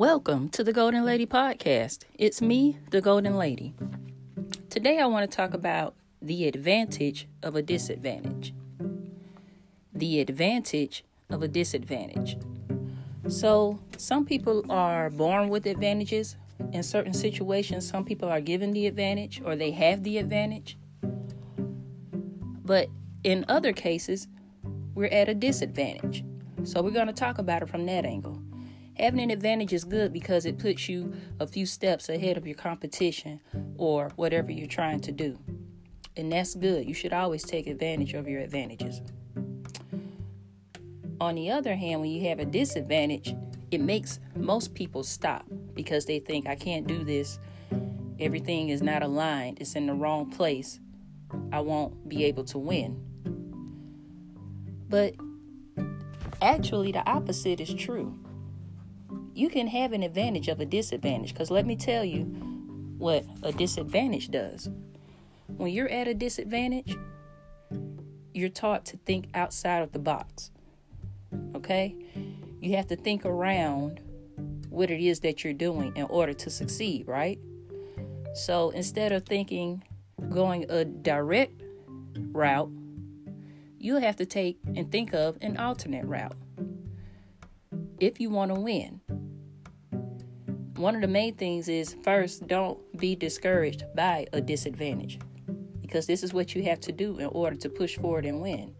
Welcome to the Golden Lady Podcast. It's me, the Golden Lady. Today I want to talk about the advantage of a disadvantage. The advantage of a disadvantage. So, some people are born with advantages. In certain situations, some people are given the advantage or they have the advantage. But in other cases, we're at a disadvantage. So, we're going to talk about it from that angle. Having an advantage is good because it puts you a few steps ahead of your competition or whatever you're trying to do. And that's good. You should always take advantage of your advantages. On the other hand, when you have a disadvantage, it makes most people stop because they think, I can't do this. Everything is not aligned, it's in the wrong place. I won't be able to win. But actually, the opposite is true you can have an advantage of a disadvantage. Because let me tell you what a disadvantage does. When you're at a disadvantage, you're taught to think outside of the box. Okay? You have to think around what it is that you're doing in order to succeed, right? So instead of thinking going a direct route, you'll have to take and think of an alternate route if you want to win one of the main things is first, don't be discouraged by a disadvantage because this is what you have to do in order to push forward and win.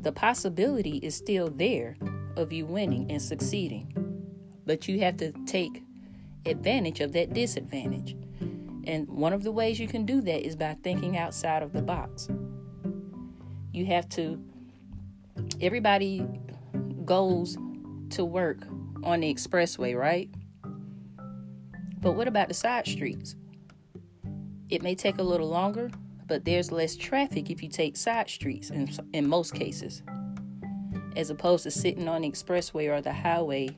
The possibility is still there of you winning and succeeding, but you have to take advantage of that disadvantage. And one of the ways you can do that is by thinking outside of the box. You have to, everybody goes to work on the expressway, right? But what about the side streets? It may take a little longer, but there's less traffic if you take side streets in, in most cases, as opposed to sitting on the expressway or the highway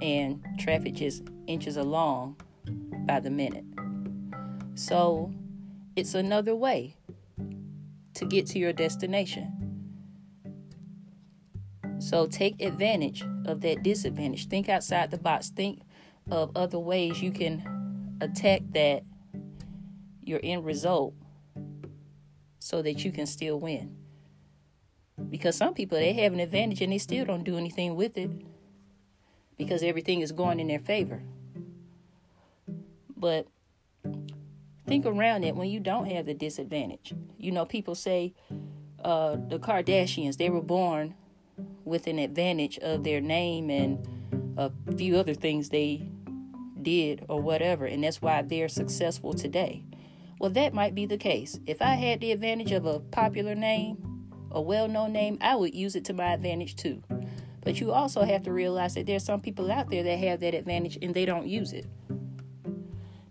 and traffic just inches along by the minute. So it's another way to get to your destination. So take advantage of that disadvantage. Think outside the box. Think of other ways you can attack that your end result so that you can still win. Because some people they have an advantage and they still don't do anything with it because everything is going in their favor. But think around it when you don't have the disadvantage. You know, people say uh, the Kardashians, they were born with an advantage of their name and a few other things they did or whatever, and that's why they're successful today. Well, that might be the case. If I had the advantage of a popular name, a well known name, I would use it to my advantage too. But you also have to realize that there's some people out there that have that advantage and they don't use it.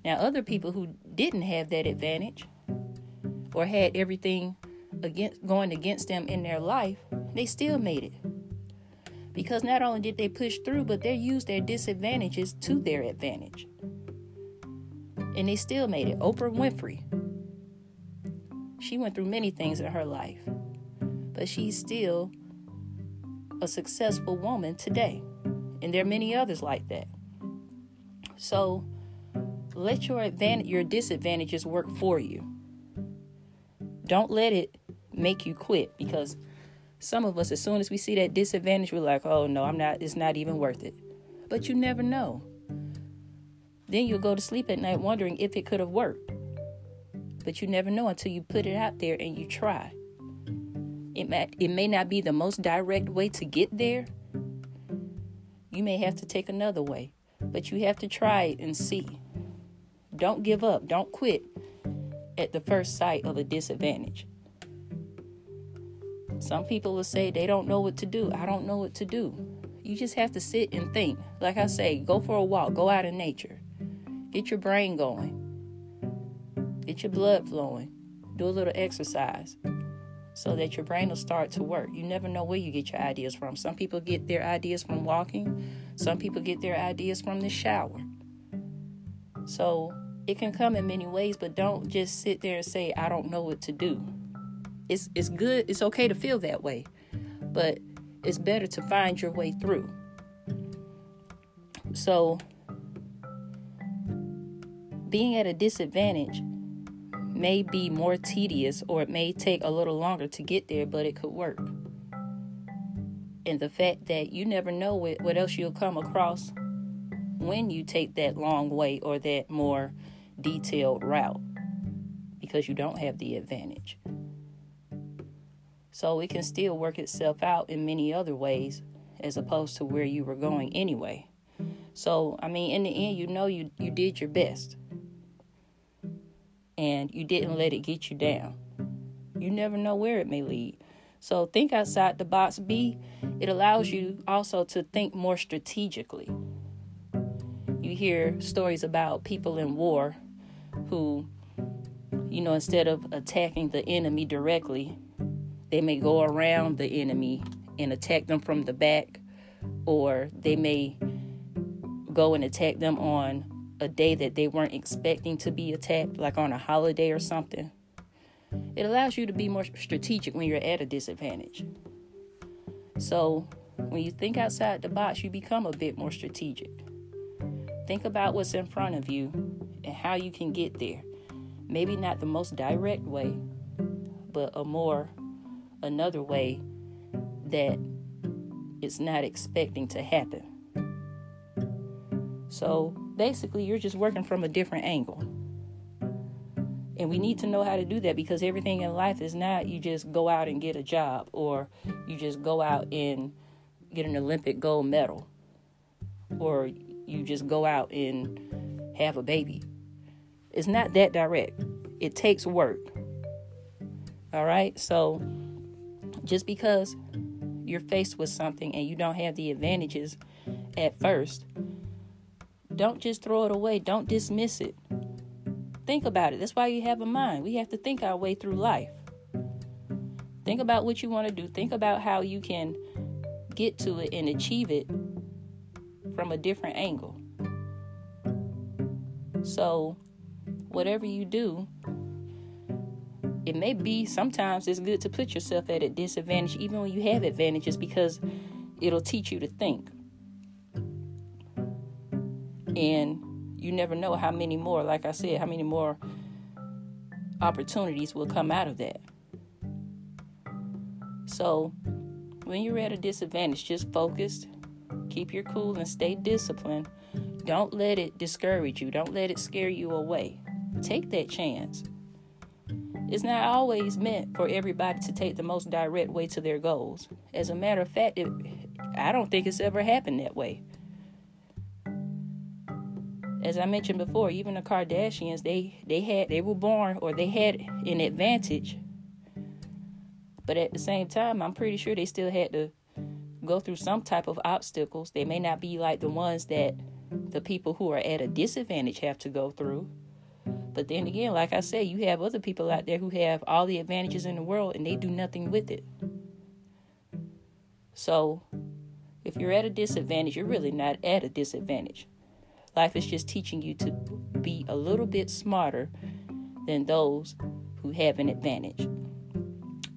Now, other people who didn't have that advantage or had everything against going against them in their life, they still made it. Because not only did they push through, but they used their disadvantages to their advantage. And they still made it. Oprah Winfrey. She went through many things in her life, but she's still a successful woman today. And there are many others like that. So let your advantage your disadvantages work for you. Don't let it make you quit because some of us, as soon as we see that disadvantage, we're like, oh no, I'm not, it's not even worth it. But you never know. Then you'll go to sleep at night wondering if it could have worked. But you never know until you put it out there and you try. It may, it may not be the most direct way to get there. You may have to take another way, but you have to try it and see. Don't give up. Don't quit at the first sight of a disadvantage. Some people will say they don't know what to do. I don't know what to do. You just have to sit and think. Like I say, go for a walk, go out in nature. Get your brain going. Get your blood flowing. Do a little exercise so that your brain will start to work. You never know where you get your ideas from. Some people get their ideas from walking, some people get their ideas from the shower. So it can come in many ways, but don't just sit there and say, I don't know what to do it's it's good it's okay to feel that way but it's better to find your way through So, being at a disadvantage may be more tedious or it may take a little longer to get there, but it could work. And the fact that you never know what, what else you'll come across when you take that long way or that more detailed route because you don't have the advantage. So it can still work itself out in many other ways as opposed to where you were going anyway. So, I mean, in the end, you know you, you did your best and you didn't let it get you down. You never know where it may lead. So, think outside the box. B, it allows you also to think more strategically. You hear stories about people in war who, you know, instead of attacking the enemy directly, they may go around the enemy and attack them from the back, or they may go and attack them on a day that they weren't expecting to be attacked, like on a holiday or something. It allows you to be more strategic when you're at a disadvantage. So, when you think outside the box, you become a bit more strategic. Think about what's in front of you and how you can get there. Maybe not the most direct way, but a more, another way that it's not expecting to happen. So, basically you're just working from a different angle. And we need to know how to do that because everything in life is not you just go out and get a job or you just go out and get an Olympic gold medal or you just go out and have a baby. It's not that direct. It takes work. All right? So just because you're faced with something and you don't have the advantages at first don't just throw it away. Don't dismiss it. Think about it. That's why you have a mind. We have to think our way through life. Think about what you want to do. Think about how you can get to it and achieve it from a different angle. So, whatever you do, it may be sometimes it's good to put yourself at a disadvantage even when you have advantages because it'll teach you to think. And you never know how many more like i said how many more opportunities will come out of that. So when you're at a disadvantage just focus keep your cool and stay disciplined. Don't let it discourage you. Don't let it scare you away. Take that chance it's not always meant for everybody to take the most direct way to their goals as a matter of fact it, i don't think it's ever happened that way as I mentioned before, even the Kardashians, they they had they were born or they had an advantage. But at the same time, I'm pretty sure they still had to go through some type of obstacles. They may not be like the ones that the people who are at a disadvantage have to go through. But then again, like I said, you have other people out there who have all the advantages in the world and they do nothing with it. So, if you're at a disadvantage, you're really not at a disadvantage. Life is just teaching you to be a little bit smarter than those who have an advantage.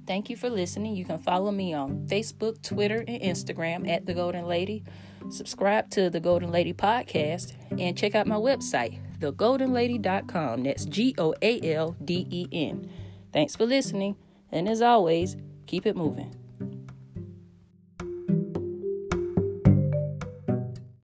Thank you for listening. You can follow me on Facebook, Twitter, and Instagram at The Golden Lady. Subscribe to The Golden Lady Podcast and check out my website, thegoaldenlady.com. That's G O A L D E N. Thanks for listening. And as always, keep it moving.